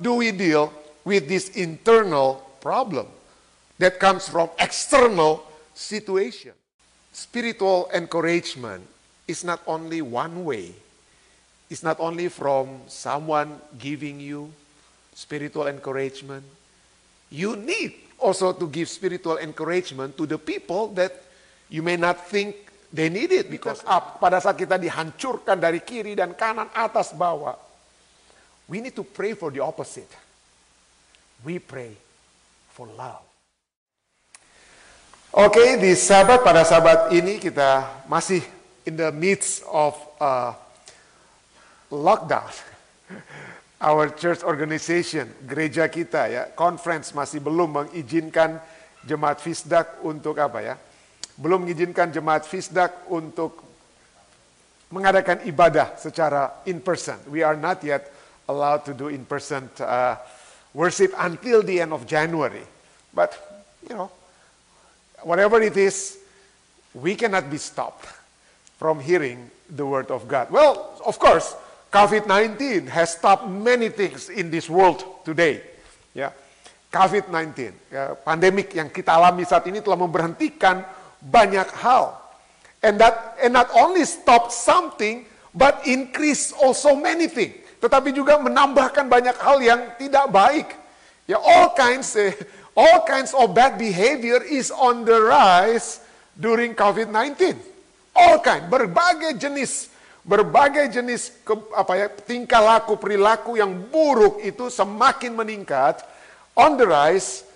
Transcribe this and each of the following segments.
do we deal with this internal problem that comes from external situation? Spiritual encouragement is not only one way. It's not only from someone giving you spiritual encouragement. You need also to give spiritual encouragement to the people that you may not think they need it because up pada saat kita dihancurkan dari kiri dan kanan atas bawah we need to pray for the opposite we pray for love Oke, okay, di sahabat pada sahabat ini kita masih in the midst of uh, lockdown. Our church organization, gereja kita ya, conference masih belum mengizinkan jemaat Fisdak untuk apa ya? Belum mengizinkan jemaat Fisdak untuk mengadakan ibadah secara in person. We are not yet allowed to do in person uh, worship until the end of January. But you know, whatever it is, we cannot be stopped from hearing the word of God. Well, of course, COVID-19 has stopped many things in this world today. Ya, COVID-19, ya, pandemik yang kita alami saat ini telah memberhentikan banyak hal. And that and not only stop something, but increase also many things. Tetapi juga menambahkan banyak hal yang tidak baik. Ya, all kinds eh, all kinds of bad behavior is on the rise during COVID-19. All kind, berbagai jenis, berbagai jenis ke, apa ya, tingkah laku, perilaku yang buruk itu semakin meningkat on the rise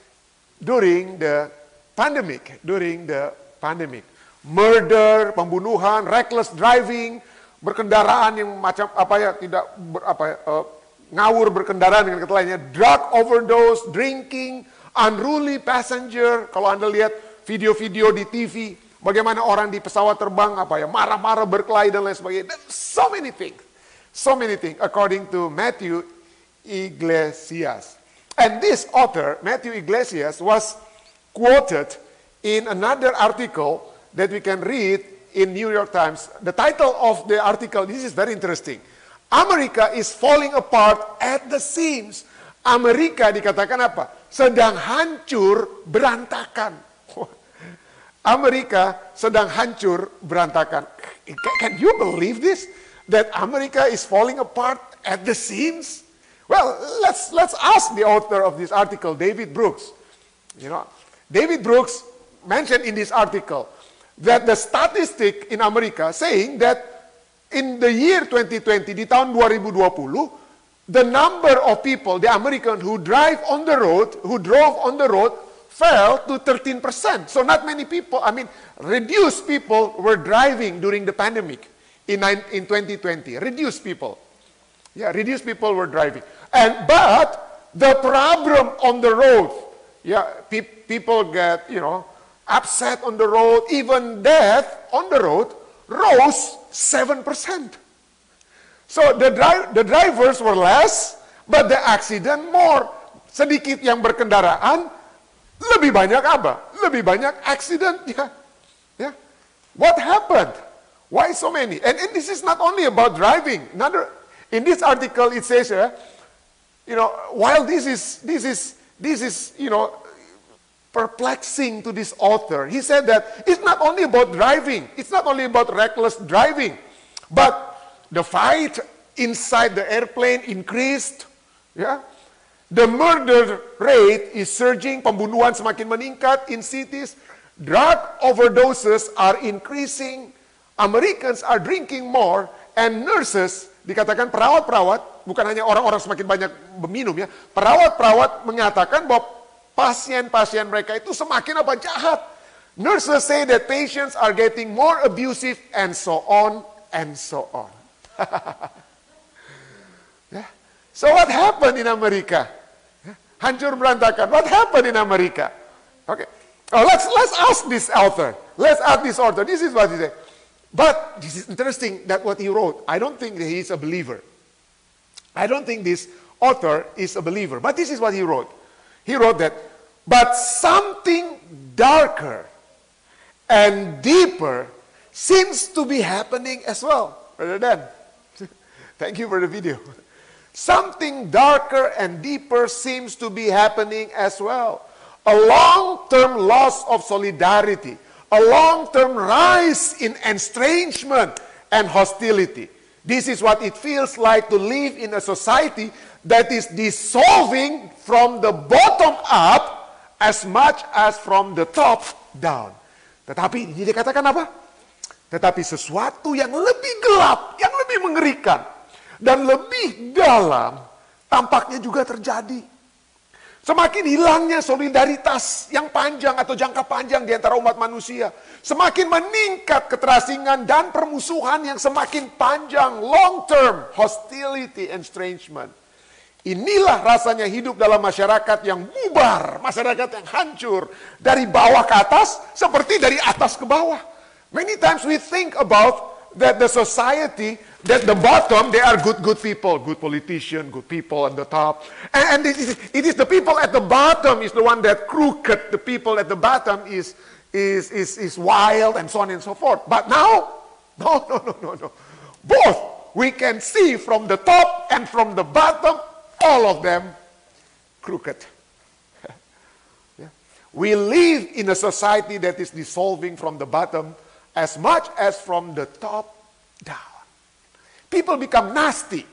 during the pandemic, during the pandemic. Murder, pembunuhan, reckless driving, berkendaraan yang macam apa ya tidak ber, apa ya, uh, ngawur berkendaraan dengan kata lainnya, drug overdose, drinking, unruly passenger. Kalau Anda lihat video-video di TV, bagaimana orang di pesawat terbang apa ya, marah-marah berkelahi dan lain sebagainya. so many things. So many things according to Matthew Iglesias. And this author, Matthew Iglesias, was quoted in another article that we can read in New York Times. The title of the article, this is very interesting. America is falling apart at the seams. Amerika dikatakan apa? Sedang hancur berantakan. Amerika sedang hancur berantakan. Can you believe this? That America is falling apart at the seams? Well, let's let's ask the author of this article, David Brooks. You know, David Brooks mentioned in this article that the statistic in America saying that in the year 2020 di tahun 2020 the number of people, the American who drive on the road, who drove on the road, fell to 13%. So not many people, I mean, reduced people were driving during the pandemic in, in 2020. Reduced people. Yeah, reduced people were driving. And, but the problem on the road, yeah, pe people get, you know, upset on the road, even death on the road rose 7%. So the, drive, the drivers were less, but the accident more. Sedikit yang berkendaraan, lebih banyak apa? Lebih banyak accident. Ya. ya. What happened? Why so many? And, and this is not only about driving. Another, in this article it says, uh, you know, while this is, this is, this is, you know, perplexing to this author, he said that it's not only about driving. It's not only about reckless driving. But The fight inside the airplane increased. Ya. The murder rate is surging, pembunuhan semakin meningkat in cities. Drug overdoses are increasing. Americans are drinking more and nurses dikatakan perawat-perawat bukan hanya orang-orang semakin banyak meminum ya. Perawat-perawat menyatakan bahwa pasien-pasien mereka itu semakin apa jahat. Nurses say that patients are getting more abusive and so on and so on. yeah. So what happened in America? Hancur berantakan. What happened in America? Okay. Oh, let's let's ask this author. Let's ask this author. This is what he said. But this is interesting that what he wrote. I don't think he is a believer. I don't think this author is a believer. But this is what he wrote. He wrote that, but something darker and deeper seems to be happening as well. Brother Dan. Thank you for the video. something darker and deeper seems to be happening as well. A long term loss of solidarity, a long term rise in estrangement and hostility. This is what it feels like to live in a society that is dissolving from the bottom up as much as from the top down. Tetapi ini dikatakan apa? Tetapi sesuatu yang lebih gelap, yang lebih mengerikan, dan lebih dalam tampaknya juga terjadi. Semakin hilangnya solidaritas yang panjang atau jangka panjang di antara umat manusia. Semakin meningkat keterasingan dan permusuhan yang semakin panjang. Long term hostility and estrangement. Inilah rasanya hidup dalam masyarakat yang bubar, masyarakat yang hancur dari bawah ke atas seperti dari atas ke bawah. Many times we think about that the society, that the bottom, they are good, good people, good politician, good people at the top. And, and it, is, it is the people at the bottom is the one that crooked. The people at the bottom is, is, is, is wild and so on and so forth. But now, no, no, no, no, no. Both we can see from the top and from the bottom all of them crooked. yeah. We live in a society that is dissolving from the bottom as much as from the top down. People become nasty.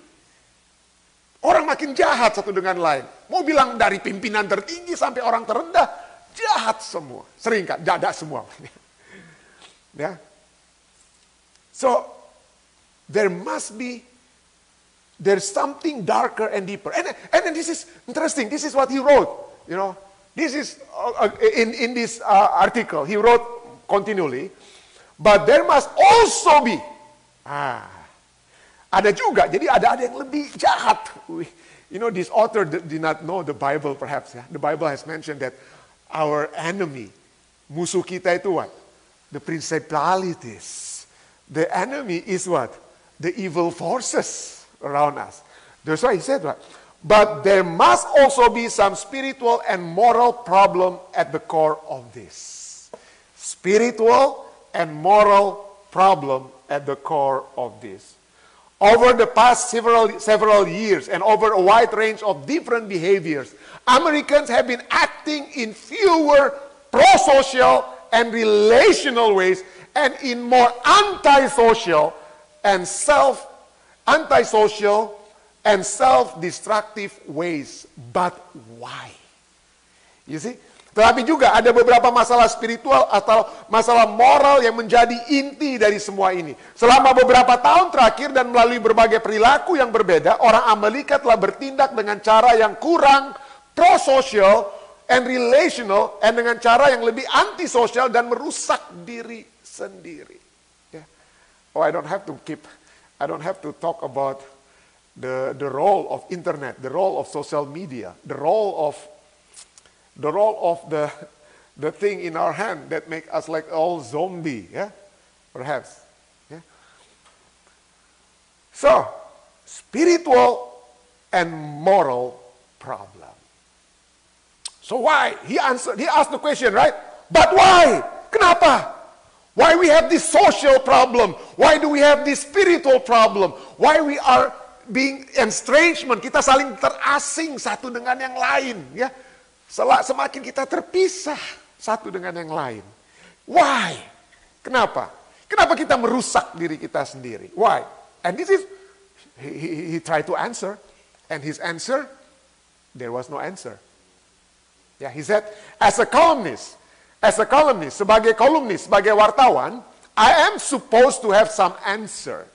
Orang makin jahat satu dengan lain. Mau bilang dari pimpinan tertinggi sampai orang terendah, jahat semua. Sering kan, jada semua. ya. So, there must be there's something darker and deeper. And, and this is interesting. This is what he wrote. You know, this is uh, uh, in, in this uh, article. He wrote continually. But there must also be. Ah, ada juga. Jadi ada ada yang lebih jahat. You know, this author did not know the Bible perhaps. Ya. The Bible has mentioned that our enemy, musuh kita itu what? The principalities. The enemy is what? The evil forces around us. That's why he said that. But there must also be some spiritual and moral problem at the core of this. Spiritual and moral problem at the core of this. Over the past several, several years and over a wide range of different behaviors, Americans have been acting in fewer pro-social and relational ways and in more antisocial and self antisocial, and self-destructive ways. But why? You see? Tetapi juga ada beberapa masalah spiritual atau masalah moral yang menjadi inti dari semua ini. Selama beberapa tahun terakhir dan melalui berbagai perilaku yang berbeda, orang Amerika telah bertindak dengan cara yang kurang pro-social and relational, and dengan cara yang lebih antisosial dan merusak diri sendiri. Yeah. Oh, I don't have to keep I don't have to talk about the, the role of internet, the role of social media, the role of the role of the the thing in our hand that make us like all zombie, yeah? Perhaps. Yeah? So, spiritual and moral problem. So why? He answered, he asked the question, right? But why? Kenapa? Why we have this social problem? Why do we have this spiritual problem? Why we are being estrangement? Kita saling terasing satu dengan yang lain, ya. Semakin kita terpisah satu dengan yang lain. Why? Kenapa? Kenapa kita merusak diri kita sendiri? Why? And this is he, he, he tried to answer, and his answer there was no answer. Yeah, he said, as a columnist, as a columnist, sebagai kolumnis, sebagai wartawan, I am supposed to have some answer.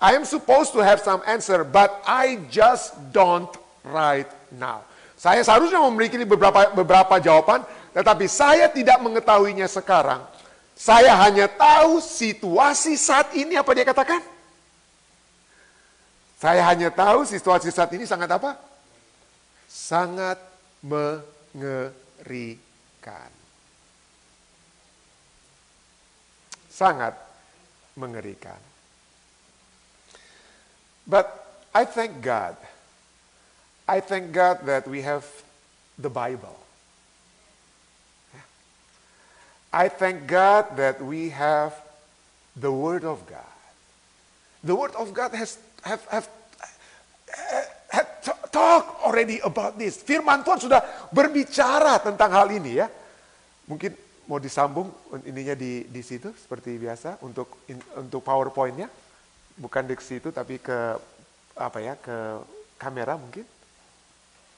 I am supposed to have some answer, but I just don't right now. Saya seharusnya memiliki beberapa beberapa jawaban, tetapi saya tidak mengetahuinya sekarang. Saya hanya tahu situasi saat ini apa dia katakan? Saya hanya tahu situasi saat ini sangat apa? Sangat mengerikan. Sangat mengerikan. But I thank God. I thank God that we have the Bible. I thank God that we have the Word of God. The Word of God has, have, have, talk already about this. Firman Tuhan sudah berbicara tentang hal ini ya. Mungkin mau disambung ininya di di situ seperti biasa untuk in, untuk PowerPoint-nya. Bukan di situ tapi ke apa ya, ke kamera mungkin.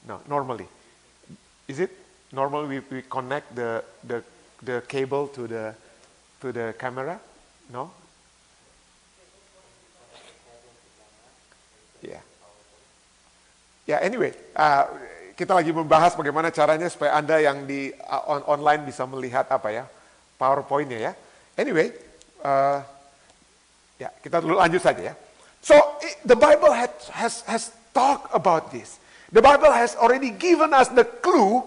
No, normally. Is it normal we, we connect the the the cable to the to the camera? No? Yeah. Yeah, anyway, uh, kita lagi membahas bagaimana caranya supaya Anda yang di on, online bisa melihat apa ya, PowerPoint-nya ya. Anyway, uh, ya kita dulu lanjut saja ya. So, the Bible has, has, has talked about this. The Bible has already given us the clue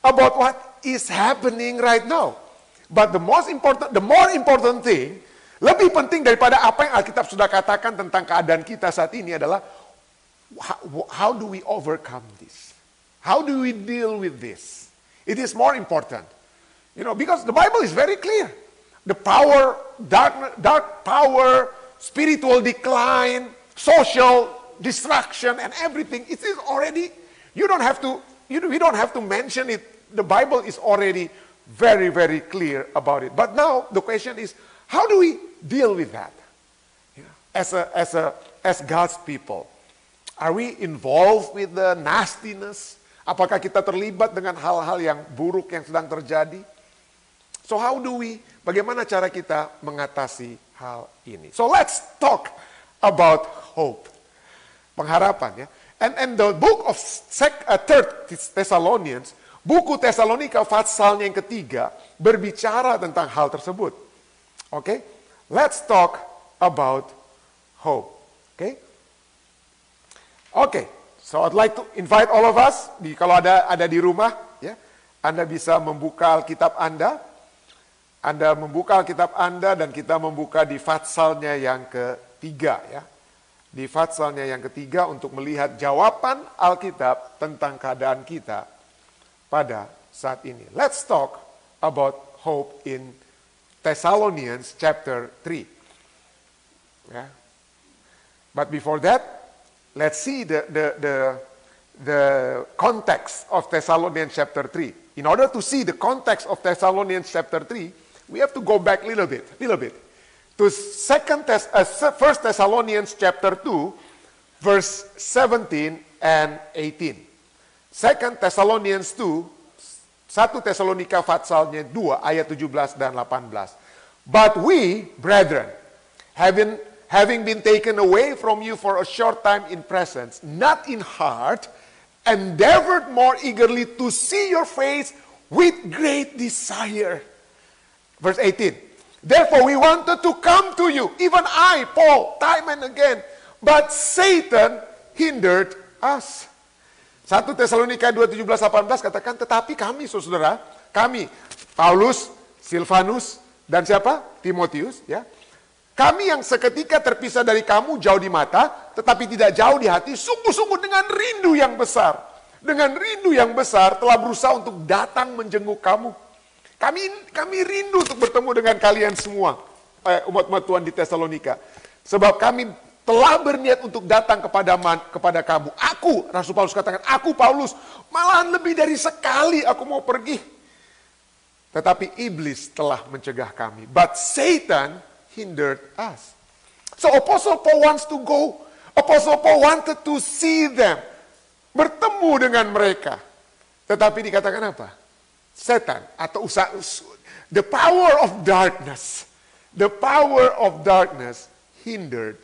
about what is happening right now. But the most important, the more important thing, lebih penting daripada apa yang Alkitab sudah katakan tentang keadaan kita saat ini adalah how, how do we overcome this? How do we deal with this? It is more important. You know, because the Bible is very clear. The power, dark, dark power, spiritual decline, social destruction, and everything, it is already, you don't have to, you, we don't have to mention it. The Bible is already very, very clear about it. But now the question is, how do we deal with that? You know, as, a, as, a, as God's people. Are we involved with the nastiness? Apakah kita terlibat dengan hal-hal yang buruk yang sedang terjadi? So how do we, bagaimana cara kita mengatasi hal ini? So let's talk about hope. Pengharapan ya. And, and the book of sec, uh, third Thessalonians, buku Tesalonika fatsalnya yang ketiga, berbicara tentang hal tersebut. Oke, okay? let's talk about hope. Oke, okay? Oke, okay, so I'd like to invite all of us, di, kalau ada ada di rumah, ya, Anda bisa membuka Alkitab Anda, Anda membuka Alkitab Anda dan kita membuka di fatsalnya yang ketiga, ya, di fatsalnya yang ketiga untuk melihat jawaban Alkitab tentang keadaan kita pada saat ini. Let's talk about hope in Thessalonians chapter 3. Ya. But before that, let's see the, the, the, the context of Thessalonians chapter 3. In order to see the context of Thessalonians chapter 3, we have to go back a little bit, a little bit. To second Thess, uh, First Thessalonians chapter 2, verse 17 and 18. Second Thessalonians 2, 1 Tesalonika Fatsalnya 2 ayat 17 dan 18. But we, brethren, having having been taken away from you for a short time in presence, not in heart, endeavored more eagerly to see your face with great desire. Verse 18. Therefore, we wanted to come to you, even I, Paul, time and again, but Satan hindered us. 1 Tesalonika 2, 17, 18 katakan, tetapi kami, saudara, kami, Paulus, Silvanus, dan siapa? Timotius, ya, kami yang seketika terpisah dari kamu jauh di mata, tetapi tidak jauh di hati, sungguh-sungguh dengan rindu yang besar. Dengan rindu yang besar telah berusaha untuk datang menjenguk kamu. Kami kami rindu untuk bertemu dengan kalian semua, eh, umat-umat Tuhan di Tesalonika. Sebab kami telah berniat untuk datang kepada man, kepada kamu. Aku, Rasul Paulus katakan, aku Paulus, malahan lebih dari sekali aku mau pergi. Tetapi iblis telah mencegah kami. But Satan hindered us. So Apostle Paul wants to go. Apostle Paul wanted to see them. Bertemu dengan mereka. Tetapi dikatakan apa? Setan atau usaha the power of darkness. The power of darkness hindered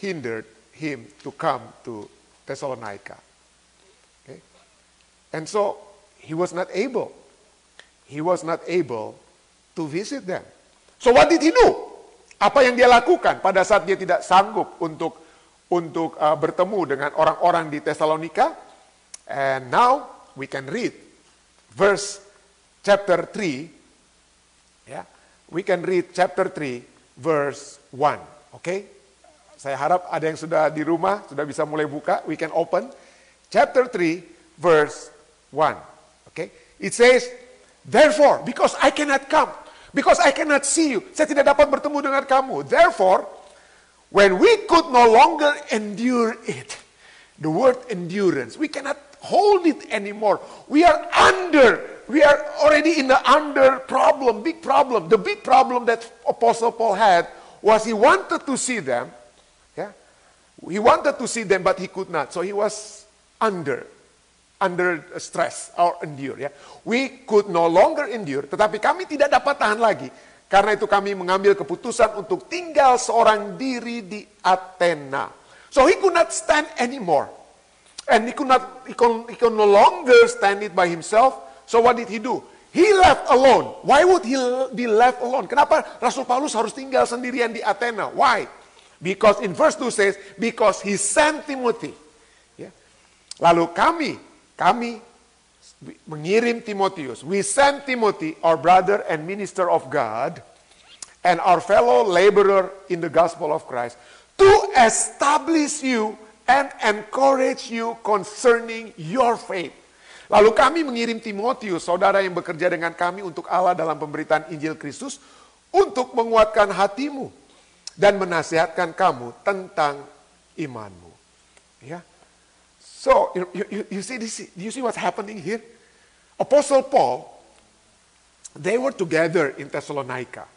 hindered him to come to Thessalonica. Okay? And so he was not able. He was not able to visit them. So what did he do? Apa yang dia lakukan pada saat dia tidak sanggup untuk untuk uh, bertemu dengan orang-orang di Tesalonika? And now we can read verse chapter 3 ya. Yeah, we can read chapter 3 verse 1. Oke? Okay? Saya harap ada yang sudah di rumah, sudah bisa mulai buka. We can open chapter 3 verse 1. Oke? Okay? It says, "Therefore, because I cannot come Because I cannot see you. Saya tidak dapat bertemu dengan kamu. Therefore, when we could no longer endure it. The word endurance. We cannot hold it anymore. We are under. We are already in the under problem, big problem. The big problem that Apostle Paul had was he wanted to see them. Yeah. He wanted to see them, but he could not. So he was under under stress or endure ya. We could no longer endure, tetapi kami tidak dapat tahan lagi. Karena itu kami mengambil keputusan untuk tinggal seorang diri di Athena. So he could not stand anymore. And he could not, he could, he could no longer stand it by himself. So what did he do? He left alone. Why would he be left alone? Kenapa Rasul Paulus harus tinggal sendirian di Athena? Why? Because in verse 2 says, because he sent Timothy. Ya. Lalu kami, kami mengirim Timotius. We send Timothy, our brother and minister of God, and our fellow laborer in the gospel of Christ, to establish you and encourage you concerning your faith. Lalu kami mengirim Timotius, saudara yang bekerja dengan kami untuk Allah dalam pemberitaan Injil Kristus, untuk menguatkan hatimu dan menasihatkan kamu tentang imanmu. Ya. So, you, you, you see this, you see what's happening here? Apostle Paul, they were together in Thessalonica.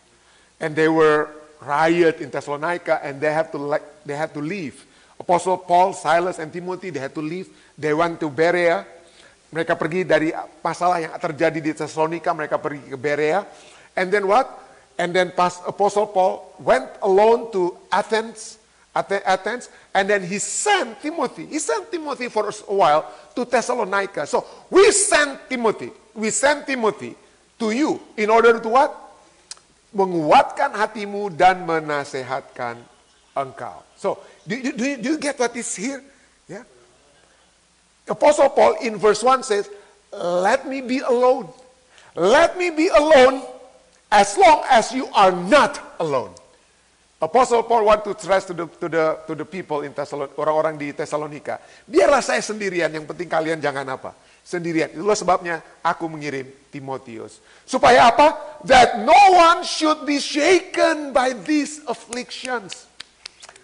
And they were riot in Thessalonica and they have to they have to leave. Apostle Paul, Silas, and Timothy, they had to leave. They went to Berea. Mereka pergi dari masalah yang terjadi di Thessalonica, mereka pergi ke Berea. And then what? And then Apostle Paul went alone to Athens, Athens, and then he sent Timothy. He sent Timothy for a while to Thessalonica. So we sent Timothy. We sent Timothy to you in order to what? Menguatkan hatimu dan menasehatkan engkau. So do, do, do, you, do you get what is here? Yeah. Apostle Paul in verse 1 says, Let me be alone. Let me be alone as long as you are not alone. Apostle Paul want to stress to the to the to the people in Thessalonica, orang-orang di Tesalonika. Biarlah saya sendirian, yang penting kalian jangan apa? Sendirian. Itulah sebabnya aku mengirim Timotius. Supaya apa? That no one should be shaken by these afflictions.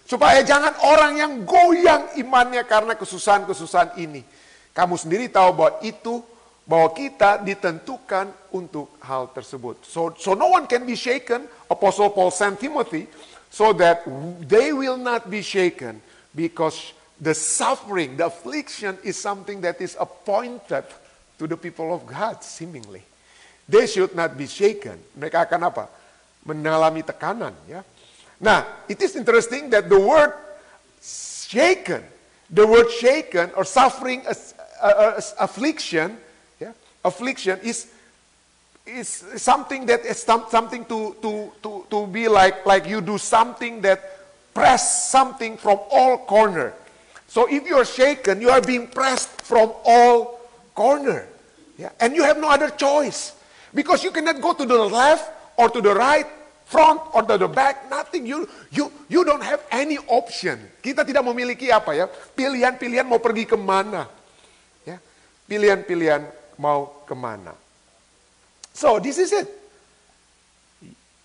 Supaya jangan orang yang goyang imannya karena kesusahan-kesusahan ini. Kamu sendiri tahu bahwa itu bahwa kita ditentukan untuk hal tersebut. So so no one can be shaken. Apostle Paul sent Timothy so that they will not be shaken because the suffering, the affliction is something that is appointed to the people of God seemingly. They should not be shaken. Mereka akan apa? Mengalami tekanan ya. Nah, it is interesting that the word shaken, the word shaken or suffering, uh, uh, affliction, yeah, affliction is is something that is something to, to, to, to be like, like you do something that press something from all corner. So if you are shaken, you are being pressed from all corner. Yeah? And you have no other choice. Because you cannot go to the left or to the right, front or to the back, nothing. You, you, you don't have any option. Kita tidak memiliki apa ya, pilihan-pilihan mau pergi ke mana. Ya? Pilihan-pilihan mau ke mana. So this is it.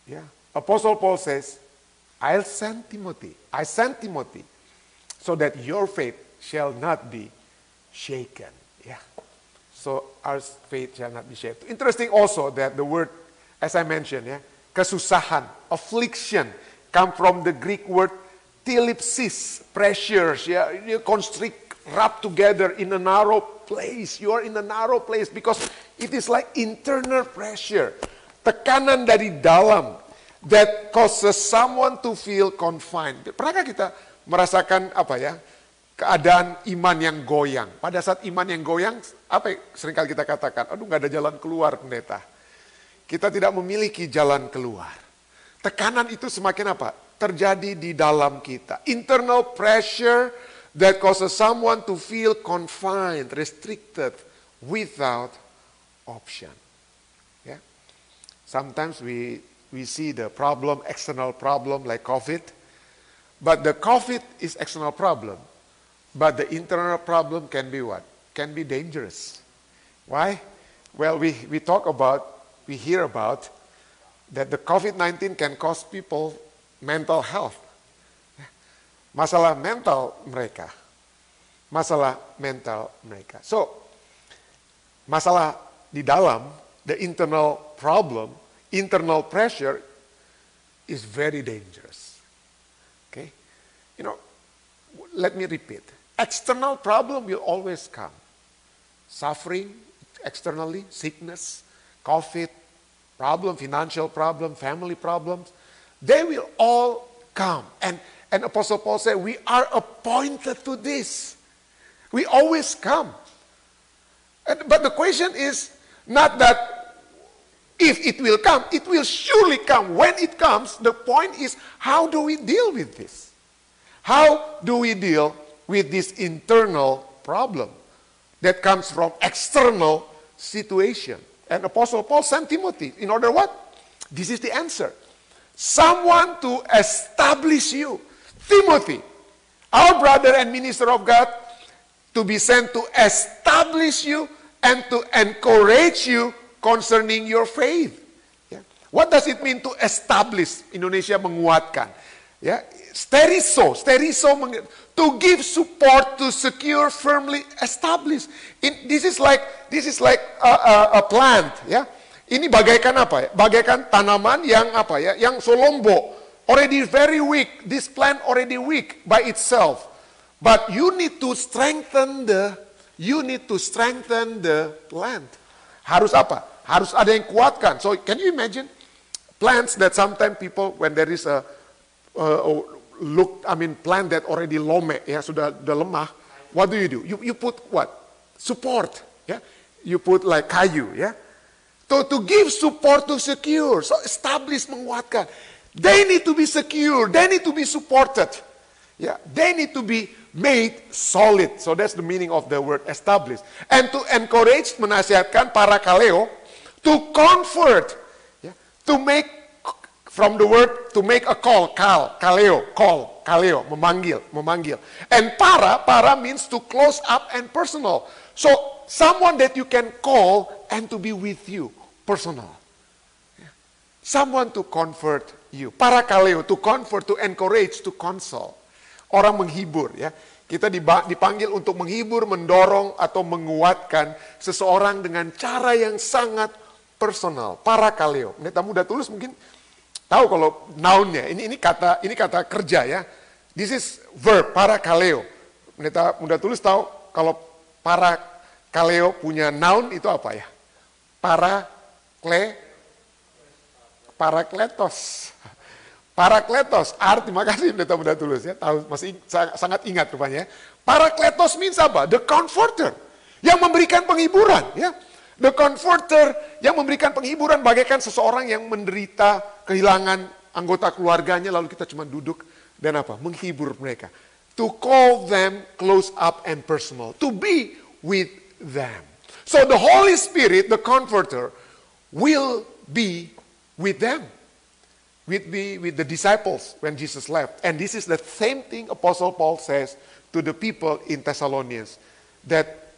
Yeah. Apostle Paul says, I'll send Timothy. I sent Timothy so that your faith shall not be shaken. Yeah. So our faith shall not be shaken. Interesting also that the word, as I mentioned, yeah, kesusahan, affliction, come from the Greek word thlipsis, pressures, yeah, you constrict, wrap together in a narrow place. You are in a narrow place because It is like internal pressure. Tekanan dari dalam that causes someone to feel confined. Pernahkah kita merasakan apa ya? Keadaan iman yang goyang. Pada saat iman yang goyang, apa yang sering kali kita katakan? Aduh nggak ada jalan keluar pendeta. Kita tidak memiliki jalan keluar. Tekanan itu semakin apa? Terjadi di dalam kita. Internal pressure that causes someone to feel confined, restricted, without option. Yeah? Sometimes we, we see the problem, external problem like COVID, but the COVID is external problem. But the internal problem can be what? Can be dangerous. Why? Well, we, we talk about, we hear about that the COVID-19 can cause people mental health. Masalah mental mereka. masalah mental mereka. So, masalah di dalam, the internal problem, internal pressure is very dangerous. Okay? You know, let me repeat. External problem will always come. Suffering externally, sickness, COVID, problem, financial problem, family problems, they will all come. And, and Apostle Paul said, we are appointed to this. We always come. And, but the question is not that if it will come, it will surely come. When it comes, the point is how do we deal with this? How do we deal with this internal problem that comes from external situation? And Apostle Paul sent Timothy in order what? This is the answer. Someone to establish you. Timothy, our brother and minister of God, to be sent to establish you and to encourage you concerning your faith. Ya. What does it mean to establish? Indonesia menguatkan. Ya, steriso, steriso to give support to secure, firmly establish. In, this is like this is like a, a, a plant, ya. Ini bagaikan apa ya? Bagaikan tanaman yang apa ya? Yang solombo, already very weak. This plant already weak by itself. But you need to strengthen the you need to strengthen the plant. Harus apa? Harus ada yang kuatkan. So can you imagine plants that sometimes people when there is a look I mean plant that already lome ya sudah, sudah lemah, what do you do? You you put what? Support, ya. You put like kayu, ya. To to give support to secure, so establish menguatkan. They need to be secure, they need to be supported. Yeah, they need to be made solid. So that's the meaning of the word established. And to encourage, menasihatkan para kaleo to comfort, yeah, to make from the word to make a call, kal, kaleo, call, kaleo, memanggil, memanggil. And para, para means to close up and personal. So someone that you can call and to be with you, personal. Someone to comfort you. Para kaleo, to comfort, to encourage, to console. Orang menghibur ya. Kita dipanggil untuk menghibur, mendorong atau menguatkan seseorang dengan cara yang sangat personal. Para kaleo. Pendeta muda tulus mungkin tahu kalau nounnya. Ini ini kata ini kata kerja ya. This is verb para kaleo. Pendeta muda tulus tahu kalau para kaleo punya noun itu apa ya? Para kle parakletos. Parakletos, arti, makasih Pendeta Muda Tulus ya, tahu masih sangat ingat rupanya. Ya. Parakletos means apa? The comforter, yang memberikan penghiburan ya. The comforter yang memberikan penghiburan bagaikan seseorang yang menderita kehilangan anggota keluarganya lalu kita cuma duduk dan apa? Menghibur mereka. To call them close up and personal. To be with them. So the Holy Spirit, the comforter, will be with them with the, with the disciples when Jesus left. And this is the same thing Apostle Paul says to the people in Thessalonians that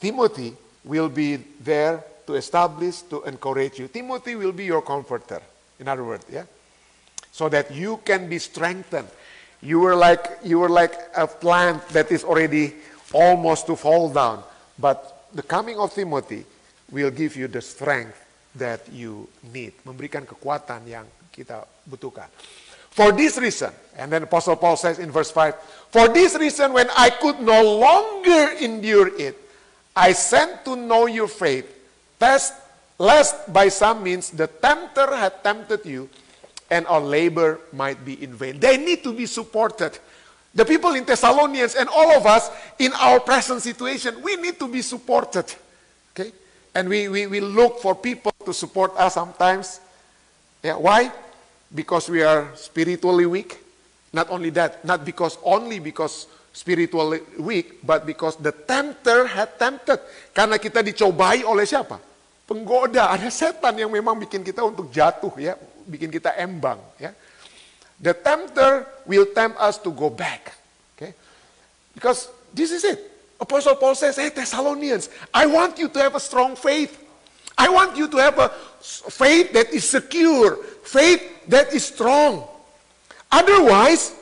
Timothy will be there to establish, to encourage you. Timothy will be your comforter, in other words, yeah? So that you can be strengthened. You were like you were like a plant that is already almost to fall down. But the coming of Timothy will give you the strength that you need. Memberikan kekuatan yang kita butuhkan. For this reason, and then Apostle Paul says in verse 5, For this reason, when I could no longer endure it, I sent to know your faith, lest, lest by some means the tempter had tempted you, and our labor might be in vain. They need to be supported. The people in Thessalonians and all of us in our present situation, we need to be supported. Okay? And we, we, we look for people to support us sometimes. Yeah, why? Because we are spiritually weak. Not only that, not because only because spiritually weak, but because the tempter had tempted. Karena kita dicobai oleh siapa? Penggoda, ada setan yang memang bikin kita untuk jatuh ya, bikin kita embang ya. The tempter will tempt us to go back. Okay? Because this is it. Apostle Paul says, hey Thessalonians, I want you to have a strong faith. I want you to have a faith that is secure, faith that is strong. Otherwise,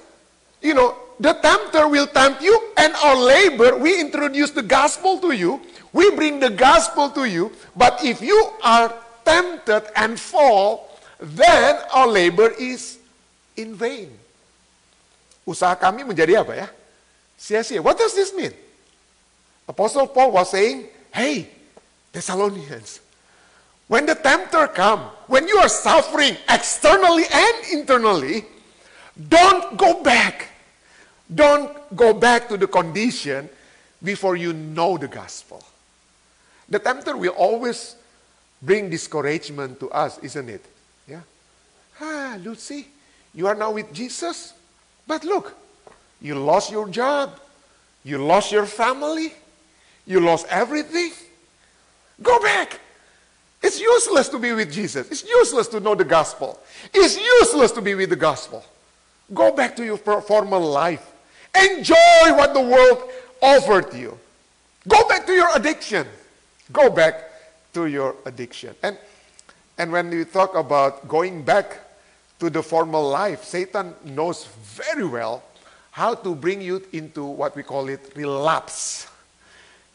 you know, the tempter will tempt you, and our labor, we introduce the gospel to you, we bring the gospel to you, but if you are tempted and fall, then our labor is in vain. Usaha kami menjadi apa ya? Sia-sia. What does this mean? Apostle Paul was saying, hey, Thessalonians, when the tempter come, when you are suffering externally and internally, don't go back. Don't go back to the condition before you know the gospel. The tempter will always bring discouragement to us, isn't it? Yeah. Ah, Lucy, you are now with Jesus, but look, you lost your job, you lost your family, you lost everything. Go back. It's useless to be with Jesus. It's useless to know the gospel. It's useless to be with the gospel. Go back to your former life. Enjoy what the world offered you. Go back to your addiction. Go back to your addiction. And, and when you talk about going back to the former life, Satan knows very well how to bring you into what we call it relapse.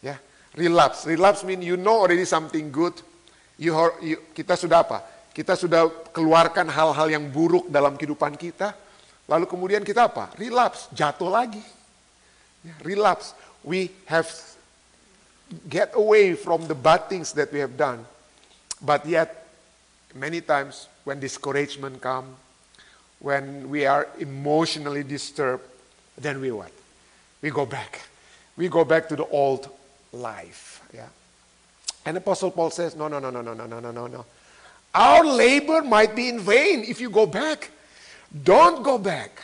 Ya, relapse. Relapse means you know already something good. You, you, kita sudah apa? Kita sudah keluarkan hal-hal yang buruk dalam kehidupan kita. Lalu kemudian kita apa? Relapse, jatuh lagi. Ya, relapse. We have get away from the bad things that we have done. But yet, many times when discouragement come, when we are emotionally disturbed, then we what? We go back. We go back to the old life. Yeah. And Apostle Paul says, no, no, no, no, no, no, no, no, no. Our labor might be in vain if you go back. Don't go back.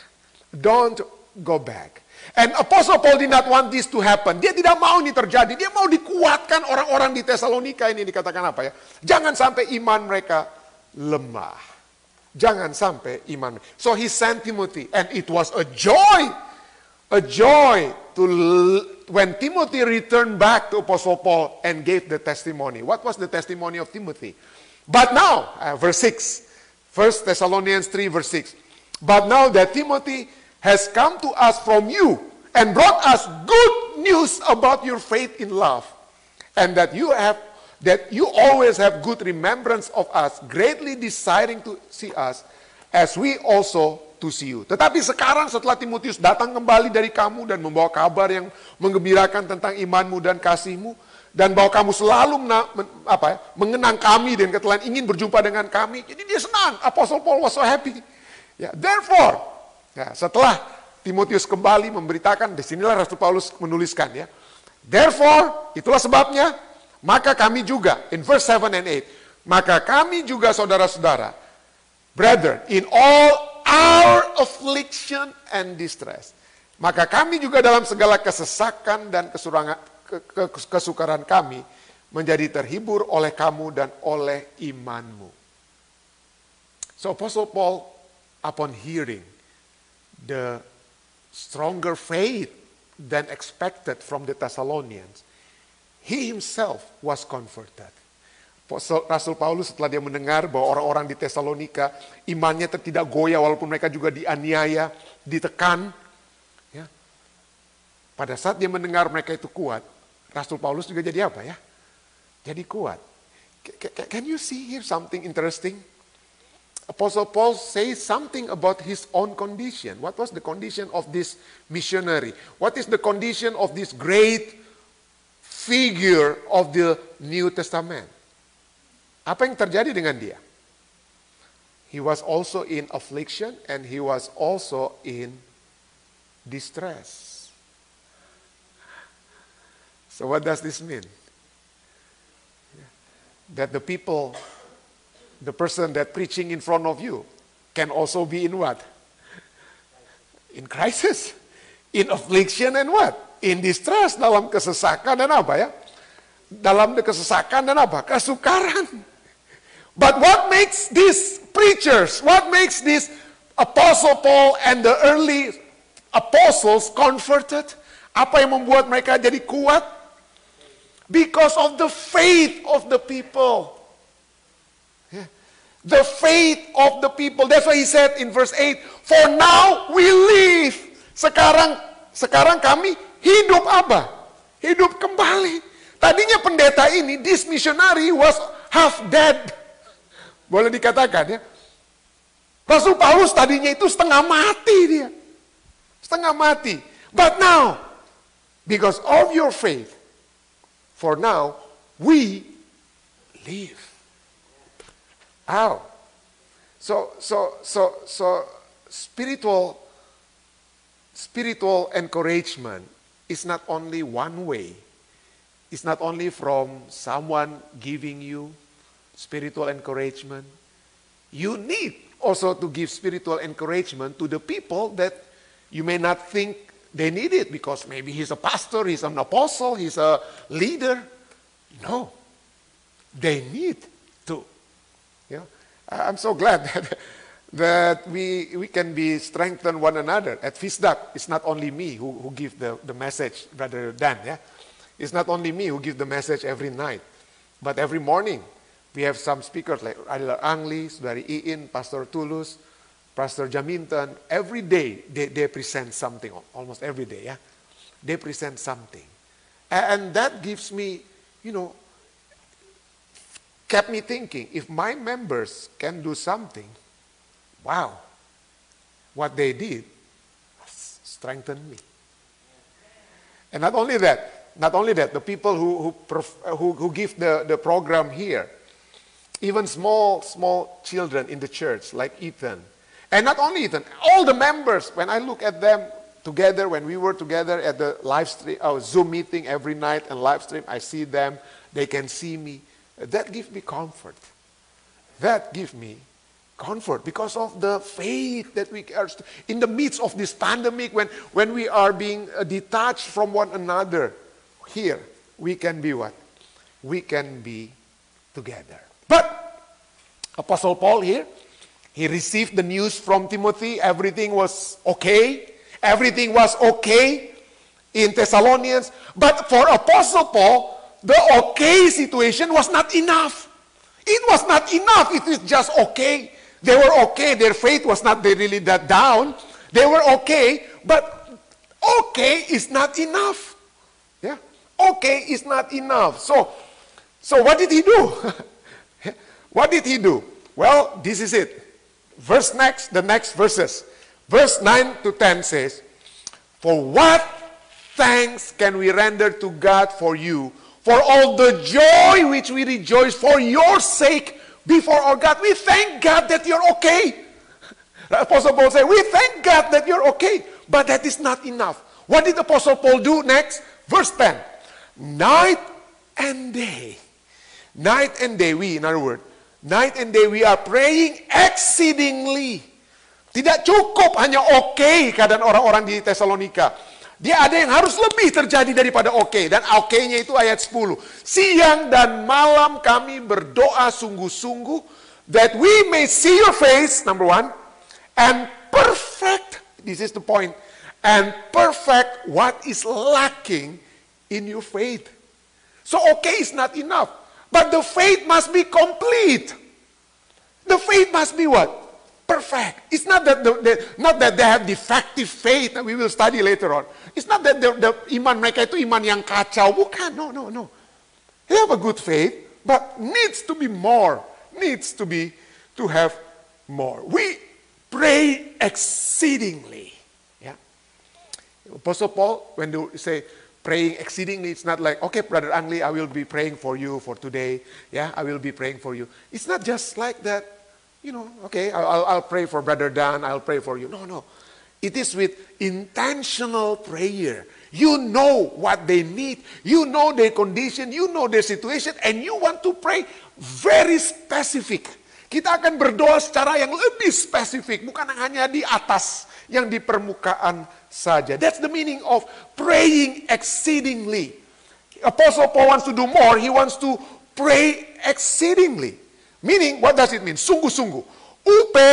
Don't go back. And Apostle Paul did not want this to happen. Dia tidak mau ini terjadi. Dia mau dikuatkan orang-orang di Tesalonika ini dikatakan apa ya? Jangan sampai iman mereka lemah. Jangan sampai iman. So he sent Timothy and it was a joy. A joy to when Timothy returned back to Apostle Paul and gave the testimony. What was the testimony of Timothy? But now, uh, verse 6, 1 Thessalonians 3, verse 6. But now that Timothy has come to us from you and brought us good news about your faith in love, and that you have that you always have good remembrance of us, greatly desiring to see us, as we also to see you. Tetapi sekarang setelah Timotius datang kembali dari kamu dan membawa kabar yang menggembirakan tentang imanmu dan kasihmu, dan bahwa kamu selalu mena, men, apa ya, mengenang kami dan ketelan ingin berjumpa dengan kami. Jadi dia senang. Apostle Paul was so happy. Ya, therefore, ya, setelah Timotius kembali memberitakan, di sinilah Rasul Paulus menuliskan ya. Therefore, itulah sebabnya, maka kami juga, in verse 7 and 8, maka kami juga saudara-saudara, brother, in all our affliction and distress. Maka kami juga dalam segala kesesakan dan kesurangan, ke, ke, kesukaran kami menjadi terhibur oleh kamu dan oleh imanmu. So Apostle Paul upon hearing the stronger faith than expected from the Thessalonians, he himself was converted. Rasul Paulus setelah dia mendengar bahwa orang-orang di Tesalonika imannya tidak goyah walaupun mereka juga dianiaya, ditekan. Ya. Pada saat dia mendengar mereka itu kuat, Rasul Paulus juga jadi apa ya? Jadi kuat. Can you see here something interesting? Apostle Paul says something about his own condition. What was the condition of this missionary? What is the condition of this great figure of the New Testament? Apa yang terjadi dengan dia? He was also in affliction and he was also in distress. So what does this mean? That the people, the person that preaching in front of you can also be in what? In crisis, in affliction and what? In distress, dalam kesesakan dan apa ya? Dalam kesesakan dan apa? Kesukaran. But what makes these preachers, what makes this Apostle Paul and the early apostles comforted? Apa yang membuat mereka jadi kuat? Because of the faith of the people. The faith of the people. That's why he said in verse 8, For now we live. Sekarang sekarang kami hidup apa? Hidup kembali. Tadinya pendeta ini, this missionary was half dead. Boleh dikatakan ya. Rasul Paulus tadinya itu setengah mati dia. Setengah mati. But now, because of your faith, for now, we live. How? So, so, so, so, spiritual, spiritual encouragement is not only one way. It's not only from someone giving you spiritual encouragement. You need also to give spiritual encouragement to the people that you may not think they need it because maybe he's a pastor, he's an apostle, he's a leader. No, they need to. Yeah, I'm so glad that, that we, we can be strengthen one another. At Fisdak, it's not only me who, who give the, the message, Brother Dan. Yeah, it's not only me who give the message every night, but every morning we have some speakers like Adila Angli, Sudari Iin, Pastor Tulus, Pastor Jaminton. Every day they, they present something, almost every day. Yeah, they present something, and that gives me, you know, kept me thinking. If my members can do something Wow. What they did strengthened me. And not only that, not only that, the people who, who, who, who give the, the program here, even small, small children in the church, like Ethan. And not only Ethan, all the members, when I look at them together, when we were together at the live stream, oh, Zoom meeting every night and live stream, I see them, they can see me. That gives me comfort. That gives me comfort because of the faith that we are in the midst of this pandemic when, when we are being uh, detached from one another here we can be what we can be together but apostle paul here he received the news from timothy everything was okay everything was okay in thessalonians but for apostle paul the okay situation was not enough it was not enough it is just okay they were okay. Their faith was not really that down. They were okay, but okay is not enough. Yeah, okay is not enough. So, so what did he do? what did he do? Well, this is it. Verse next, the next verses. Verse 9 to 10 says, For what thanks can we render to God for you, for all the joy which we rejoice for your sake before our God. We thank God that you're okay. Apostle Paul said, We thank God that you're okay. But that is not enough. What did Apostle Paul do next? Verse 10. Night and day. Night and day, we, in other words, night and day we are praying exceedingly. Tidak cukup hanya oke okay keadaan orang-orang di Tesalonika. Dia ada yang harus lebih terjadi daripada oke. Okay. Dan oke okay-nya itu ayat 10. Siang dan malam kami berdoa sungguh-sungguh. That we may see your face, number one. And perfect, this is the point. And perfect what is lacking in your faith. So okay is not enough. But the faith must be complete. The faith must be what? perfect. It's not that, the, the, not that they have defective faith that we will study later on. It's not that the, the iman mereka itu iman yang kacau. Bukan, no, no, no. They have a good faith, but needs to be more. Needs to be, to have more. We pray exceedingly. Yeah. Apostle Paul, when they say praying exceedingly, it's not like, okay, Brother Angli, I will be praying for you for today. Yeah, I will be praying for you. It's not just like that you know, okay, I'll, I'll pray for Brother Dan, I'll pray for you. No, no. It is with intentional prayer. You know what they need, you know their condition, you know their situation, and you want to pray very specific. Kita akan berdoa secara yang lebih spesifik, bukan hanya di atas, yang di permukaan saja. That's the meaning of praying exceedingly. Apostle Paul wants to do more, he wants to pray exceedingly. Meaning, what does it mean? Sungguh-sungguh. Upe,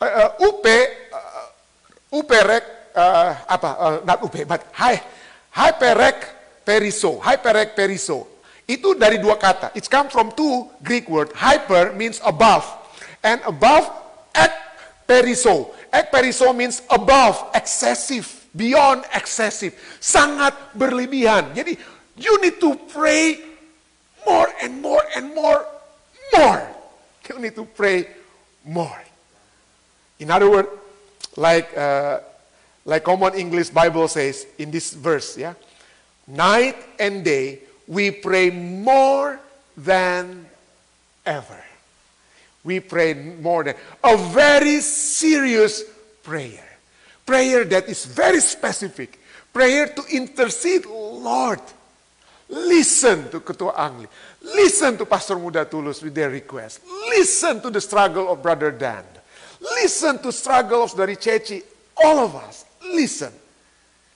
uh, uh, upe, uh, uperek, uh, apa, uh, not upe, but hai, hyperek periso, hyperek periso. Itu dari dua kata. It's come from two Greek word. Hyper means above. And above, ek periso. Ek periso means above, excessive. beyond excessive, sangat berlebihan. Jadi you need to pray more and more and more, more. You need to pray more. In other words, like uh, like common English Bible says in this verse, yeah, night and day we pray more than ever. We pray more than a very serious prayer. Prayer that is very specific. Prayer to intercede, Lord. Listen to Ketua Angli. Listen to Pastor Muda Tulus with their request. Listen to the struggle of Brother Dan. Listen to struggle of Dari Ceci. All of us. Listen.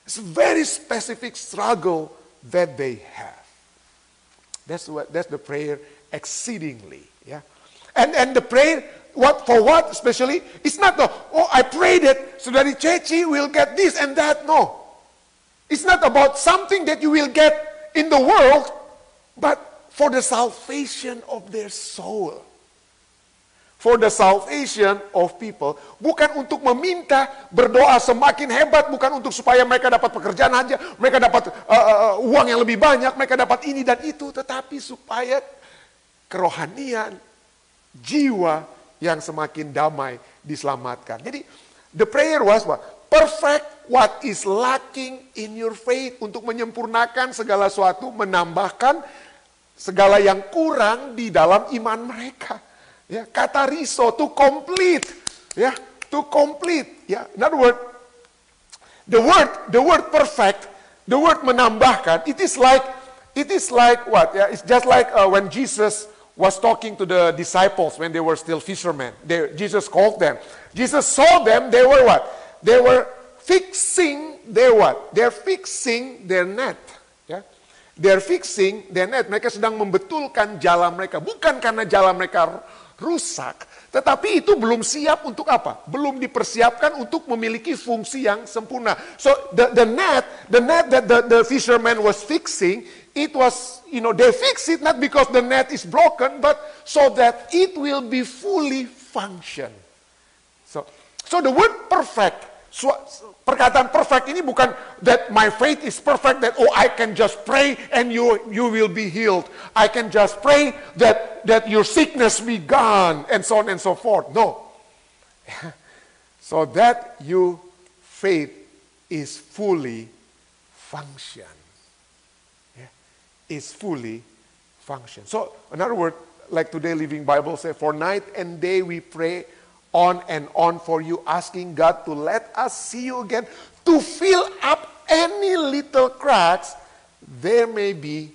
It's a very specific struggle that they have. That's what that's the prayer exceedingly. And and the prayer what for what especially? It's not the oh I prayed it so that Chechi will get this and that. No. It's not about something that you will get in the world, but for the salvation of their soul for the salvation of people. Bukan untuk meminta berdoa semakin hebat, bukan untuk supaya mereka dapat pekerjaan aja, mereka dapat uh, uh, uang yang lebih banyak, mereka dapat ini dan itu, tetapi supaya kerohanian, jiwa yang semakin damai diselamatkan. Jadi the prayer was what? Perfect what is lacking in your faith untuk menyempurnakan segala sesuatu, menambahkan segala yang kurang di dalam iman mereka. Ya, kata riso to complete. Ya, to complete. Ya, in other word, the word the word perfect, the word menambahkan, it is like it is like what? Ya, it's just like uh, when Jesus was talking to the disciples when they were still fishermen. They, Jesus called them. Jesus saw them, they were what? They were fixing their what? They're fixing their net. Ya. They're fixing their net. Mereka sedang membetulkan jalan mereka. Bukan karena jalan mereka rusak, tetapi itu belum siap untuk apa? Belum dipersiapkan untuk memiliki fungsi yang sempurna. So the, the net, the net that the, the fisherman was fixing, it was, you know, they fix it not because the net is broken, but so that it will be fully function. So, so the word perfect so, perkataan perfect ini bukan that my faith is perfect that oh I can just pray and you you will be healed. I can just pray that that your sickness be gone and so on and so forth. No. so that your faith is fully function. Yeah. Is fully function. So in other words, like today Living Bible say, for night and day we pray on and on for you, asking God to let us see you again, to fill up any little cracks there may be,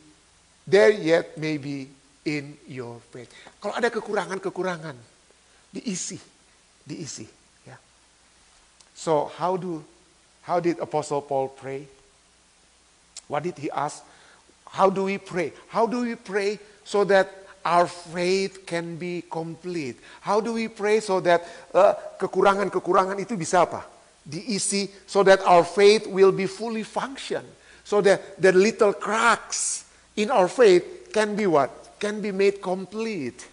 there yet may be in your faith. Kalau ada kekurangan-kekurangan, diisi, diisi. Ya. So how do, how did Apostle Paul pray? What did he ask? How do we pray? How do we pray so that our faith can be complete. How do we pray so that uh, kekurangan-kekurangan itu bisa apa? Diisi so that our faith will be fully function. So that the little cracks in our faith can be what? Can be made complete.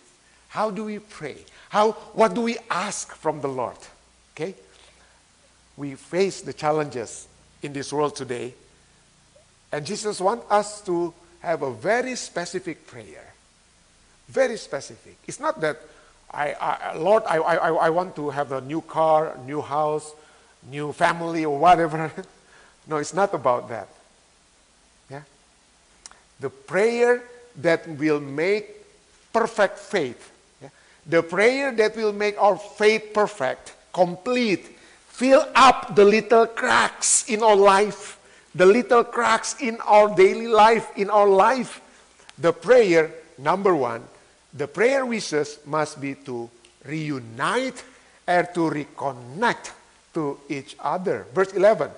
How do we pray? How, what do we ask from the Lord? Okay? We face the challenges in this world today. And Jesus wants us to have a very specific prayer. Very specific. It's not that I, I Lord, I, I, I want to have a new car, new house, new family, or whatever. no, it's not about that. Yeah? The prayer that will make perfect faith. Yeah? The prayer that will make our faith perfect, complete, fill up the little cracks in our life, the little cracks in our daily life, in our life. The prayer, number one, the prayer wishes must be to reunite and to reconnect to each other. Verse 11.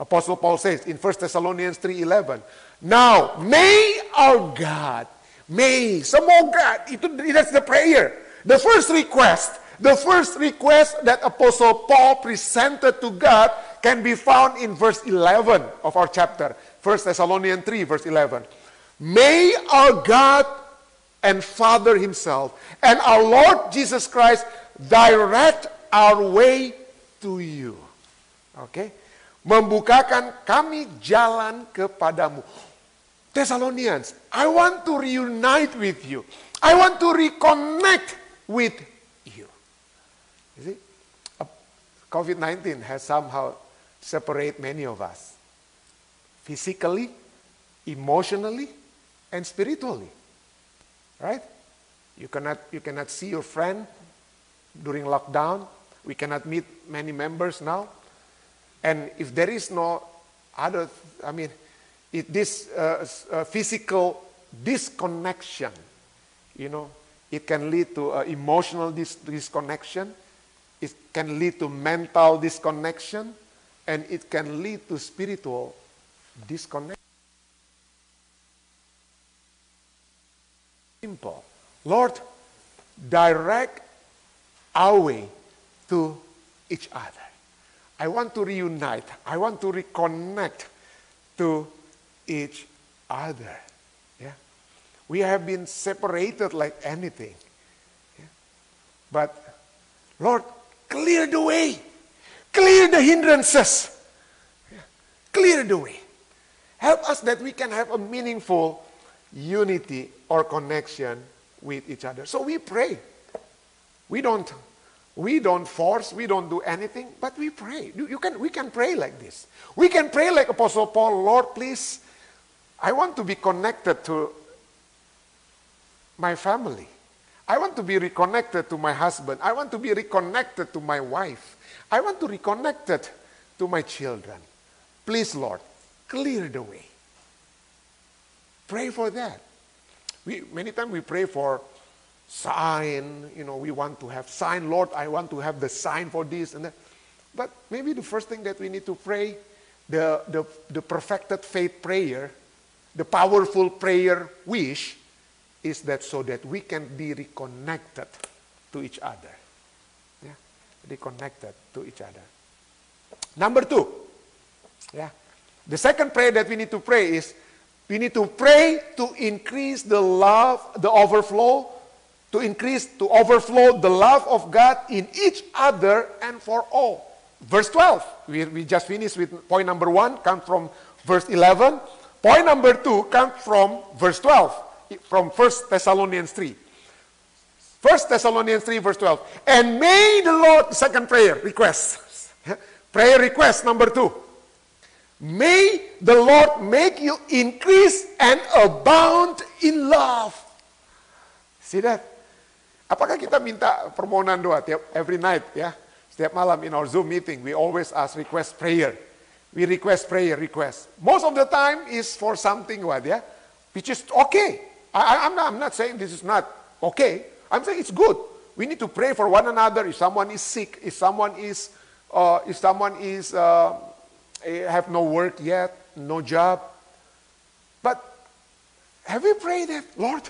Apostle Paul says in 1 Thessalonians 3:11, "Now may our God, may semoga itu that's the prayer. The first request, the first request that Apostle Paul presented to God can be found in verse 11 of our chapter, 1 Thessalonians 3 verse 11. May our God and Father Himself, and our Lord Jesus Christ direct our way to you. Okay? membukakan kami jalan kepadamu. Thessalonians, I want to reunite with you. I want to reconnect with you. You see, COVID-19 has somehow separated many of us. Physically, emotionally, and spiritually. Right? You cannot, you cannot see your friend during lockdown. We cannot meet many members now. And if there is no other, I mean, it, this uh, uh, physical disconnection, you know, it can lead to uh, emotional dis- disconnection, it can lead to mental disconnection, and it can lead to spiritual disconnection. Simple. Lord, direct our way to each other. I want to reunite. I want to reconnect to each other. Yeah? We have been separated like anything. Yeah? But, Lord, clear the way. Clear the hindrances. Clear the way. Help us that we can have a meaningful unity or connection with each other. So we pray. We don't we don't force, we don't do anything, but we pray. You, can, we can pray like this. We can pray like Apostle Paul, Lord, please, I want to be connected to my family. I want to be reconnected to my husband. I want to be reconnected to my wife. I want to reconnected to my children. Please, Lord, clear the way. Pray for that. We, many times we pray for sign, you know, we want to have sign. Lord, I want to have the sign for this and that. But maybe the first thing that we need to pray, the, the, the perfected faith prayer, the powerful prayer wish, is that so that we can be reconnected to each other. Yeah? Reconnected to each other. Number two, yeah. The second prayer that we need to pray is we need to pray to increase the love, the overflow to increase, to overflow the love of God in each other and for all. Verse 12, we, we just finished with point number one, comes from verse 11. Point number two comes from verse 12, from 1 Thessalonians 3. 1 Thessalonians 3, verse 12. And may the Lord, second prayer, request. prayer request number two. May the Lord make you increase and abound in love. See that? Apakah kita minta permohonan doa tiap every night ya? Setiap malam in our Zoom meeting, we always ask request prayer. We request prayer, request. Most of the time is for something what ya, which is okay. I, I'm, not, I'm not saying this is not okay. I'm saying it's good. We need to pray for one another. If someone is sick, if someone is, uh, if someone is uh, eh, have no work yet, no job. But have we prayed that, Lord?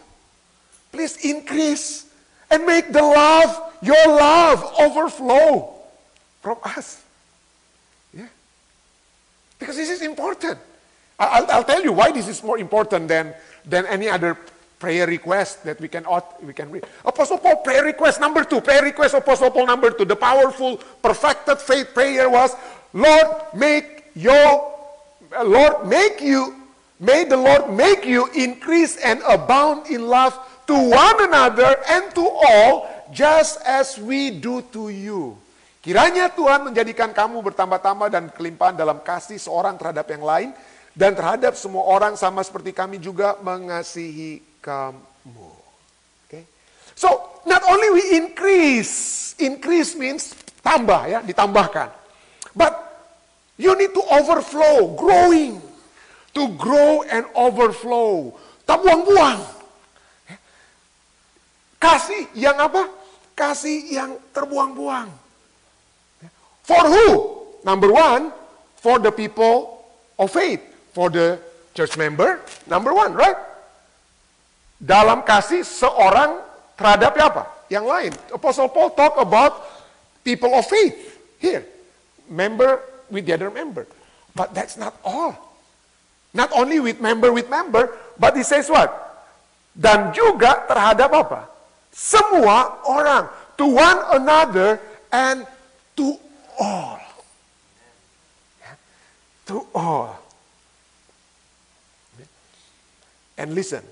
Please increase and make the love, your love, overflow from us. Yeah. Because this is important. I'll, I'll tell you why this is more important than, than any other prayer request that we can we can read. Apostle Paul prayer request number two, prayer request Apostle Paul number two. The powerful, perfected faith prayer was, Lord, make your Lord make you, may the Lord make you increase and abound in love to one another and to all just as we do to you. Kiranya Tuhan menjadikan kamu bertambah-tambah dan kelimpahan dalam kasih seorang terhadap yang lain dan terhadap semua orang sama seperti kami juga mengasihi kamu. Okay? So, not only we increase, increase means tambah ya, ditambahkan. But you need to overflow, growing. To grow and overflow. Tak buang-buang. Kasih yang apa? Kasih yang terbuang-buang. For who? Number one, for the people of faith. For the church member, number one, right? Dalam kasih seorang terhadap apa? Yang lain. Apostle Paul talk about people of faith here. Member with the other member. But that's not all. Not only with member with member, but he says what? Dan juga terhadap apa? Semua orang. To one another and to all. to all. And listen,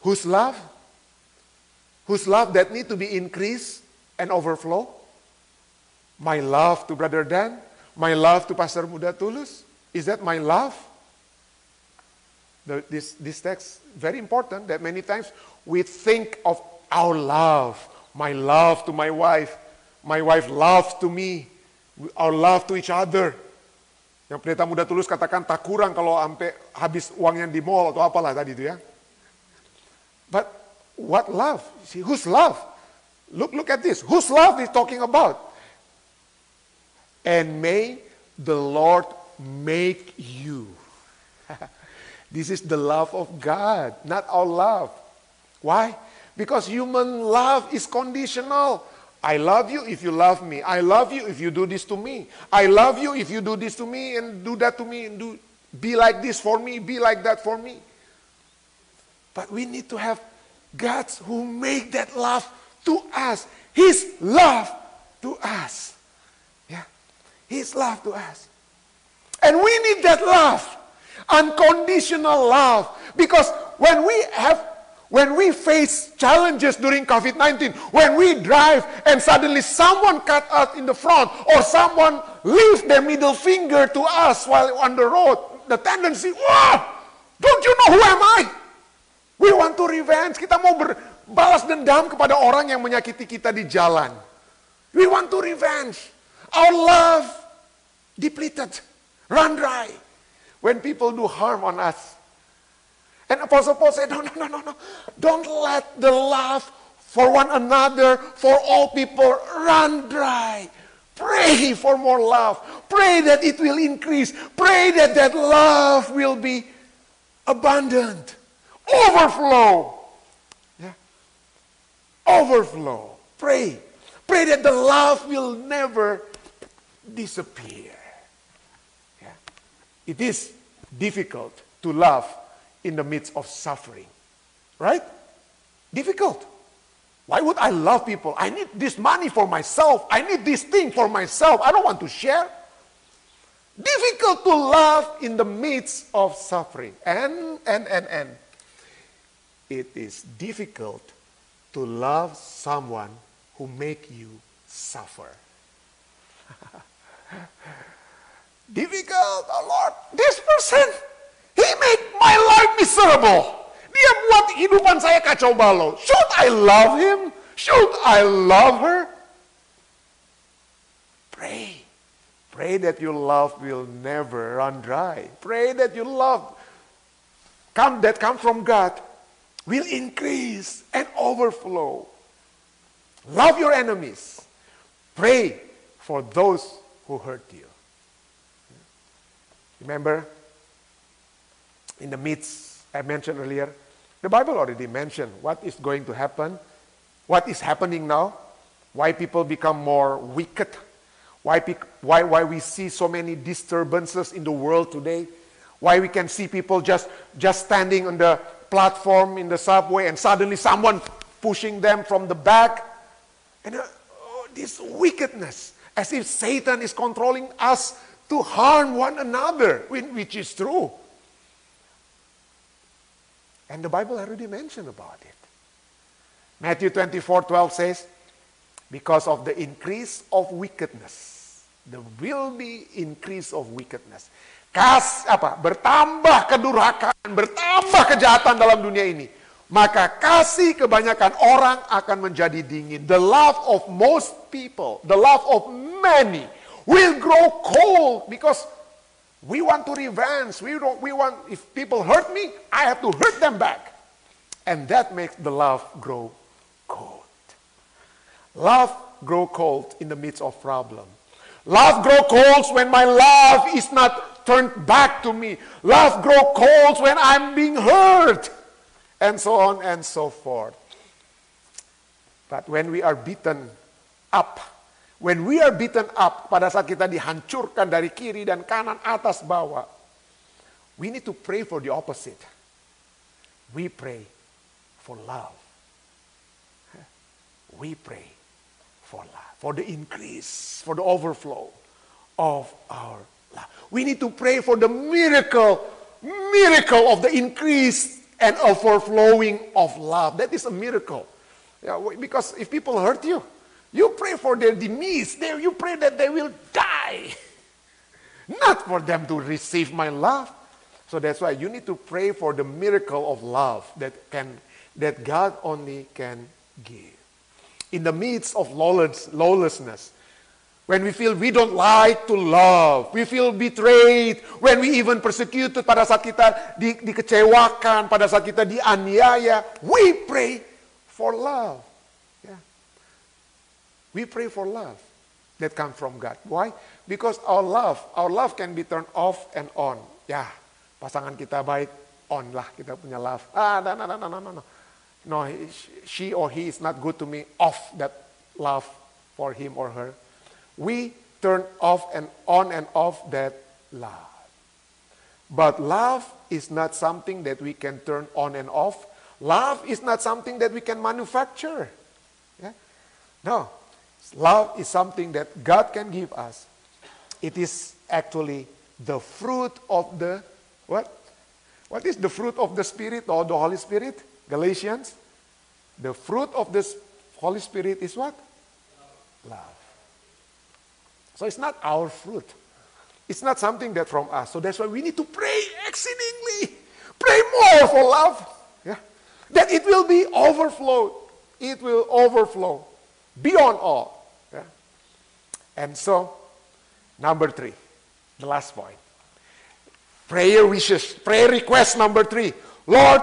whose love? Whose love that need to be increased and overflow? My love to Brother Dan, my love to Pastor Muda Tulus. Is that my love? The, this, this text, very important that many times we think of our love, my love to my wife, my wife love to me, our love to each other. Yang pendeta muda tulus katakan tak kurang kalau sampai habis uangnya di mall atau apalah tadi itu ya. But what love? See, whose love? Look, look at this. Whose love is talking about? And may the Lord make you. this is the love of God, not our love. Why? Because human love is conditional. I love you if you love me. I love you if you do this to me. I love you if you do this to me and do that to me and do be like this for me, be like that for me. But we need to have God's who make that love to us. His love to us. Yeah. His love to us. And we need that love. Unconditional love. Because when we have when we face challenges during COVID 19, when we drive and suddenly someone cut us in the front or someone lift their middle finger to us while on the road, the tendency, wah, don't you know who am I? We want to revenge. Kita mau balas dendam kepada orang yang menyakiti kita di jalan. We want to revenge. Our love depleted, run dry. When people do harm on us, and Apostle Paul said, no, no, no, no, no. Don't let the love for one another, for all people run dry. Pray for more love. Pray that it will increase. Pray that that love will be abundant. Overflow. Yeah. Overflow. Pray. Pray that the love will never disappear. Yeah. It is difficult to love in the midst of suffering. Right? Difficult. Why would I love people? I need this money for myself. I need this thing for myself. I don't want to share. Difficult to love in the midst of suffering. And, and, and, and. It is difficult to love someone who make you suffer. difficult, oh Lord. This person He made my life miserable. Should I love him? Should I love her? Pray. Pray that your love will never run dry. Pray that your love come, that comes from God will increase and overflow. Love your enemies. Pray for those who hurt you. Remember, in the midst, I mentioned earlier, the Bible already mentioned what is going to happen, what is happening now, why people become more wicked, why, why, why we see so many disturbances in the world today, why we can see people just, just standing on the platform in the subway and suddenly someone pushing them from the back. And uh, oh, this wickedness, as if Satan is controlling us to harm one another, which is true. And the Bible already mentioned about it. Matthew 24 12 says, Because of the increase of wickedness, there will be increase of wickedness. Kas apa? Bertambah kedurhakaan, bertambah kejahatan dalam dunia ini. Maka kasih kebanyakan orang akan menjadi dingin. The love of most people, the love of many will grow cold because we want to revenge. We, don't, we want, if people hurt me, I have to hurt them back. And that makes the love grow cold. Love grow cold in the midst of problem. Love grow cold when my love is not turned back to me. Love grow cold when I'm being hurt. And so on and so forth. But when we are beaten up When we are beaten up, pada saat kita dihancurkan dari kiri dan kanan, atas, bawah, we need to pray for the opposite. We pray for love. We pray for love, for the increase, for the overflow of our We need to pray for the miracle, miracle of the increase and overflowing of love. That is a miracle. Yeah, because if people hurt you, you pray for their demise. You pray that they will die. Not for them to receive my love. So that's why you need to pray for the miracle of love that can that God only can give. In the midst of lawless, lawlessness, when we feel we don't like to love, we feel betrayed, when we even persecuted pada saat kita di, dikecewakan, pada saat kita dianiaya, we pray for love. We pray for love that come from God. Why? Because our love, our love can be turned off and on. Ya, pasangan kita baik, on lah kita punya love. Ah, no, no, no, no, no, no. No, she or he is not good to me, off that love for him or her we turn off and on and off that love. But love is not something that we can turn on and off. Love is not something that we can manufacture. Yeah? No. Love is something that God can give us. It is actually the fruit of the what? What is the fruit of the Spirit or the Holy Spirit? Galatians. The fruit of the Holy Spirit is what? Love. So it's not our fruit. It's not something that from us. So that's why we need to pray exceedingly. Pray more for love. Yeah. That it will be overflowed. It will overflow beyond all. Yeah. And so, number three, the last point. Prayer wishes, prayer request number three. Lord,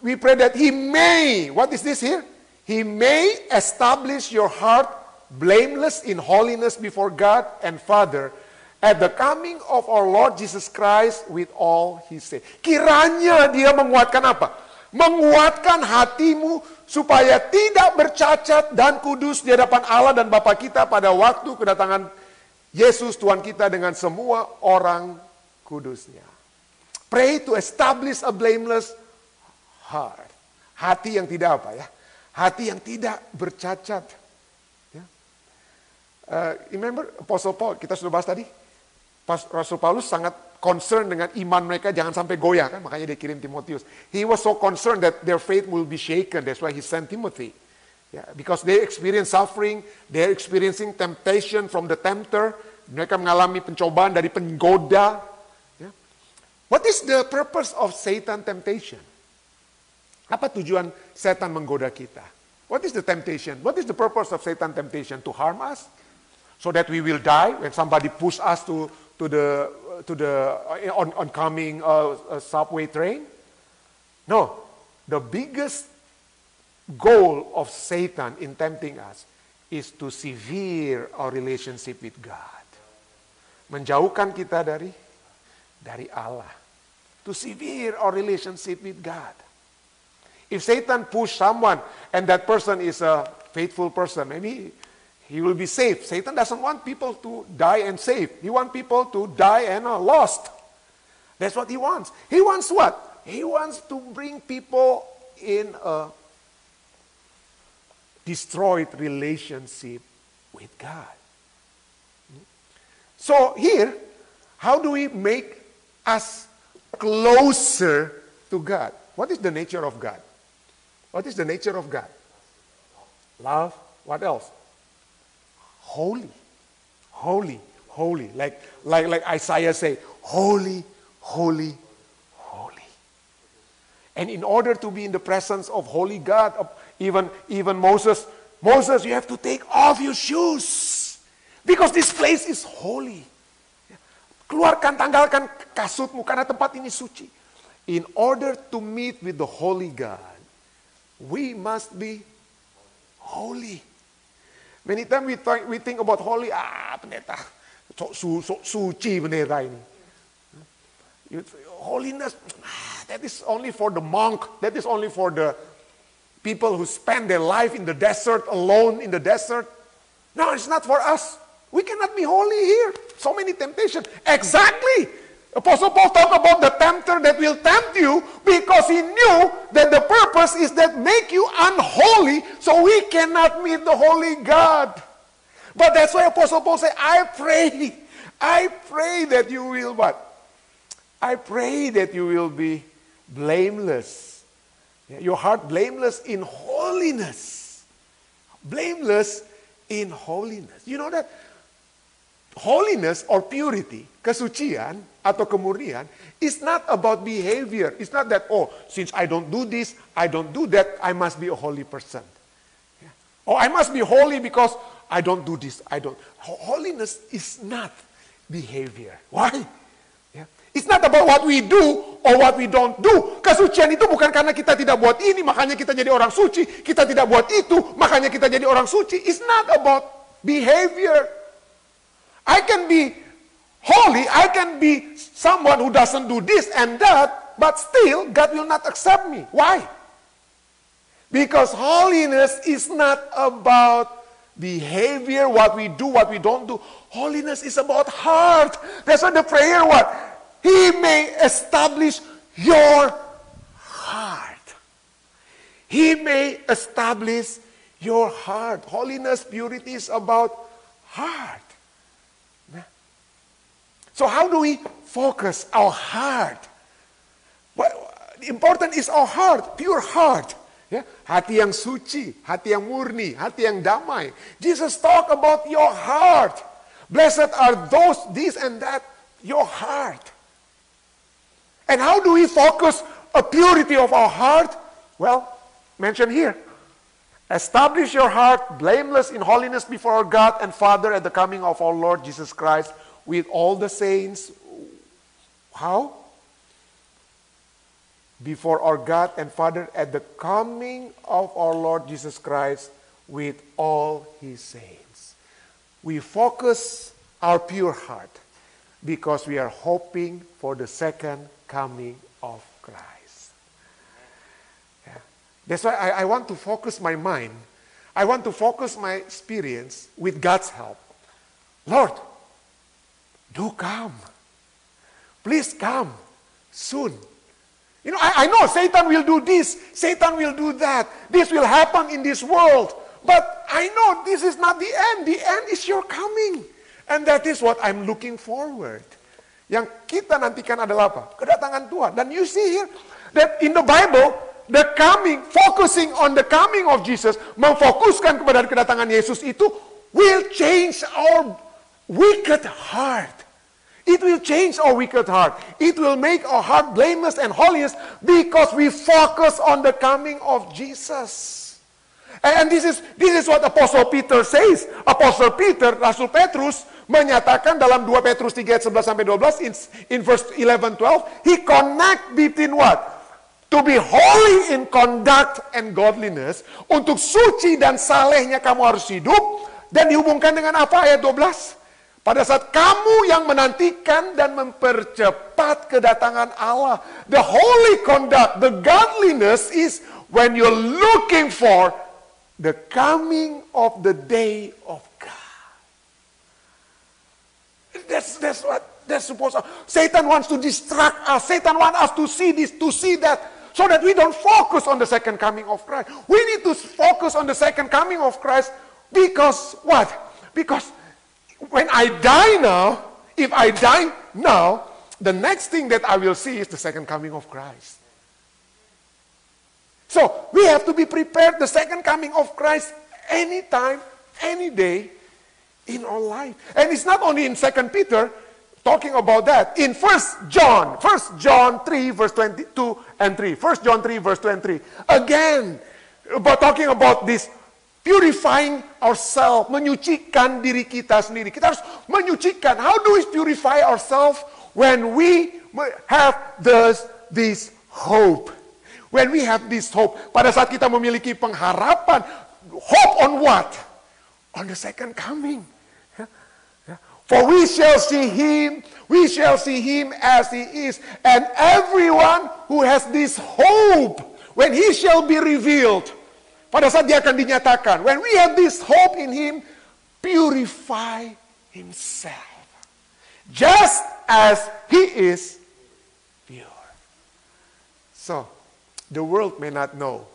we pray that He may, what is this here? He may establish your heart blameless in holiness before God and Father at the coming of our Lord Jesus Christ with all His saints. Kiranya dia menguatkan apa? Menguatkan hatimu supaya tidak bercacat dan kudus di hadapan Allah dan Bapa kita pada waktu kedatangan Yesus Tuhan kita dengan semua orang kudusnya. Pray to establish a blameless heart. Hati yang tidak apa ya? Hati yang tidak bercacat Uh, remember Apostle Paul, kita sudah bahas tadi. Rasul Paulus sangat concern dengan iman mereka jangan sampai goyah kan, makanya dia kirim Timotius. He was so concerned that their faith will be shaken. That's why he sent Timothy. Yeah, because they experience suffering, they're experiencing temptation from the tempter. Mereka mengalami pencobaan dari penggoda. Yeah. What is the purpose of Satan temptation? Apa tujuan setan menggoda kita? What is the temptation? What is the purpose of Satan temptation? To harm us? so that we will die when somebody push us to, to the, to the uh, on, oncoming uh, subway train? No. The biggest goal of Satan in tempting us is to sever our relationship with God. Menjauhkan kita dari dari Allah. To sever our relationship with God. If Satan push someone and that person is a faithful person, maybe he will be saved. Satan doesn't want people to die and saved. He wants people to die and are lost. That's what he wants. He wants what? He wants to bring people in a destroyed relationship with God. So here, how do we make us closer to God? What is the nature of God? What is the nature of God? Love. What else? Holy, holy, holy. Like, like, like Isaiah say, holy, holy, holy. And in order to be in the presence of holy God, even, even Moses, Moses, you have to take off your shoes. Because this place is holy. Keluarkan, tanggalkan kasutmu karena tempat ini suci. In order to meet with the holy God, we must be holy. Many times we, think, we think about holy, ah pendeta, sok, su, sok suci pendeta ini. Holiness, ah, that is only for the monk, that is only for the people who spend their life in the desert, alone in the desert. No, it's not for us. We cannot be holy here. So many temptations. Exactly. Apostle Paul talked about the tempter that will tempt you because he knew that the purpose is that make you unholy so we cannot meet the holy God. But that's why Apostle Paul said, I pray, I pray that you will what? I pray that you will be blameless. Your heart blameless in holiness. Blameless in holiness. You know that holiness or purity, kesucian atau kemurnian is not about behavior. It's not that, oh, since I don't do this, I don't do that, I must be a holy person. Yeah. Oh, I must be holy because I don't do this, I don't. Holiness is not behavior. Why? Yeah. It's not about what we do or what we don't do. Kesucian itu bukan karena kita tidak buat ini, makanya kita jadi orang suci. Kita tidak buat itu, makanya kita jadi orang suci. It's not about behavior. I can be holy, I can be someone who doesn't do this and that, but still God will not accept me. Why? Because holiness is not about behavior, what we do, what we don't do. Holiness is about heart. That's what the prayer what? He may establish your heart. He may establish your heart. Holiness, purity is about heart. So how do we focus our heart? What important is our heart, pure heart. Ya, hati yang suci, hati yang murni, hati yang damai. Jesus talk about your heart. Blessed are those, this and that, your heart. And how do we focus a purity of our heart? Well, mentioned here. Establish your heart blameless in holiness before our God and Father at the coming of our Lord Jesus Christ with all the saints. How? Before our God and Father at the coming of our Lord Jesus Christ with all his saints. We focus our pure heart because we are hoping for the second coming of Christ. Yeah. That's why I, I want to focus my mind. I want to focus my experience with God's help. Lord, do come. Please come soon. You know, I, I know Satan will do this, Satan will do that. This will happen in this world. But I know this is not the end. The end is your coming. And that is what I'm looking forward. Yang kita nantikan adalah apa? Kedatangan Tuhan. Dan you see here that in the Bible, the coming, focusing on the coming of Jesus, memfokuskan kepada kedatangan Yesus itu will change our wicked heart. It will change our wicked heart. It will make our heart blameless and holiest because we focus on the coming of Jesus. And this is this is what Apostle Peter says. Apostle Peter, Rasul Petrus menyatakan dalam 2 Petrus 3 ayat 11 sampai 12 in, in verse 11 12, he connect between what? To be holy in conduct and godliness. Untuk suci dan salehnya kamu harus hidup. Dan dihubungkan dengan apa ayat 12? Pada saat kamu yang menantikan dan mempercepat kedatangan Allah. The holy conduct, the godliness is when you're looking for the coming of the day of God. That's, that's what that's supposed to, Satan wants to distract us. Satan wants us to see this, to see that, so that we don't focus on the second coming of Christ. We need to focus on the second coming of Christ because what? Because when I die now, if I die now, the next thing that I will see is the second coming of Christ. So we have to be prepared the second coming of Christ anytime, any day in our life. And it's not only in Second Peter talking about that. In First John, First John 3 verse 22 and 3. First John 3 verse 23. Again, about talking about this Purifying ourselves, menyucikan diri kita sendiri. Kita harus menyucikan. How do we purify ourselves when we have this, this hope? When we have this hope. Pada saat kita memiliki pengharapan, hope on what? On the second coming. For we shall see him, we shall see him as he is. And everyone who has this hope, when he shall be revealed, pada saat dia akan dinyatakan, when we have this hope in him, purify himself. Just as he is pure. So, the world may not know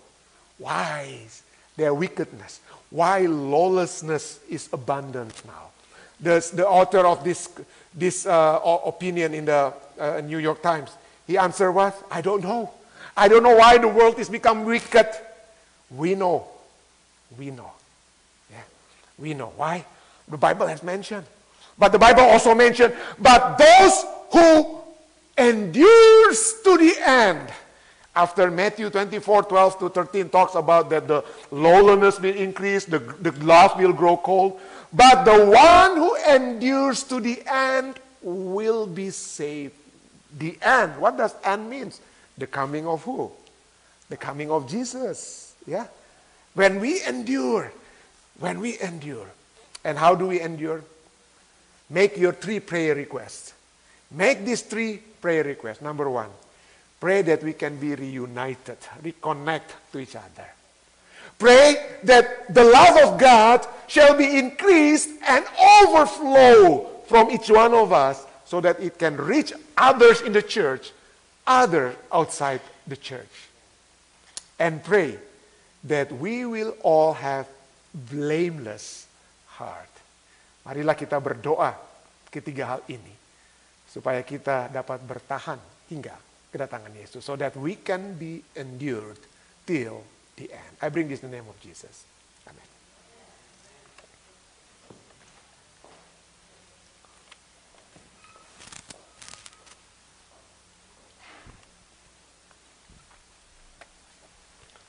why their wickedness, why lawlessness is abundant now. The, the author of this this uh, opinion in the uh, New York Times. He answered what? I don't know. I don't know why the world is become wicked. We know. We know. Yeah. We know. Why? The Bible has mentioned. But the Bible also mentioned, but those who endures to the end. After Matthew 24, 12 to 13 talks about that the lowliness will increase, the, the love will grow cold. But the one who endures to the end will be saved. The end. What does end means? The coming of who? The coming of Jesus. Yeah. When we endure, when we endure. And how do we endure? Make your three prayer requests. Make these three prayer requests. Number one, pray that we can be reunited, reconnect to each other. Pray that the love of God shall be increased and overflow from each one of us so that it can reach others in the church, others outside the church. And pray that we will all have blameless heart. Marilah kita berdoa ketiga hal ini supaya kita dapat bertahan hingga kedatangan Yesus so that we can be endured till the end. I bring this in the name of Jesus.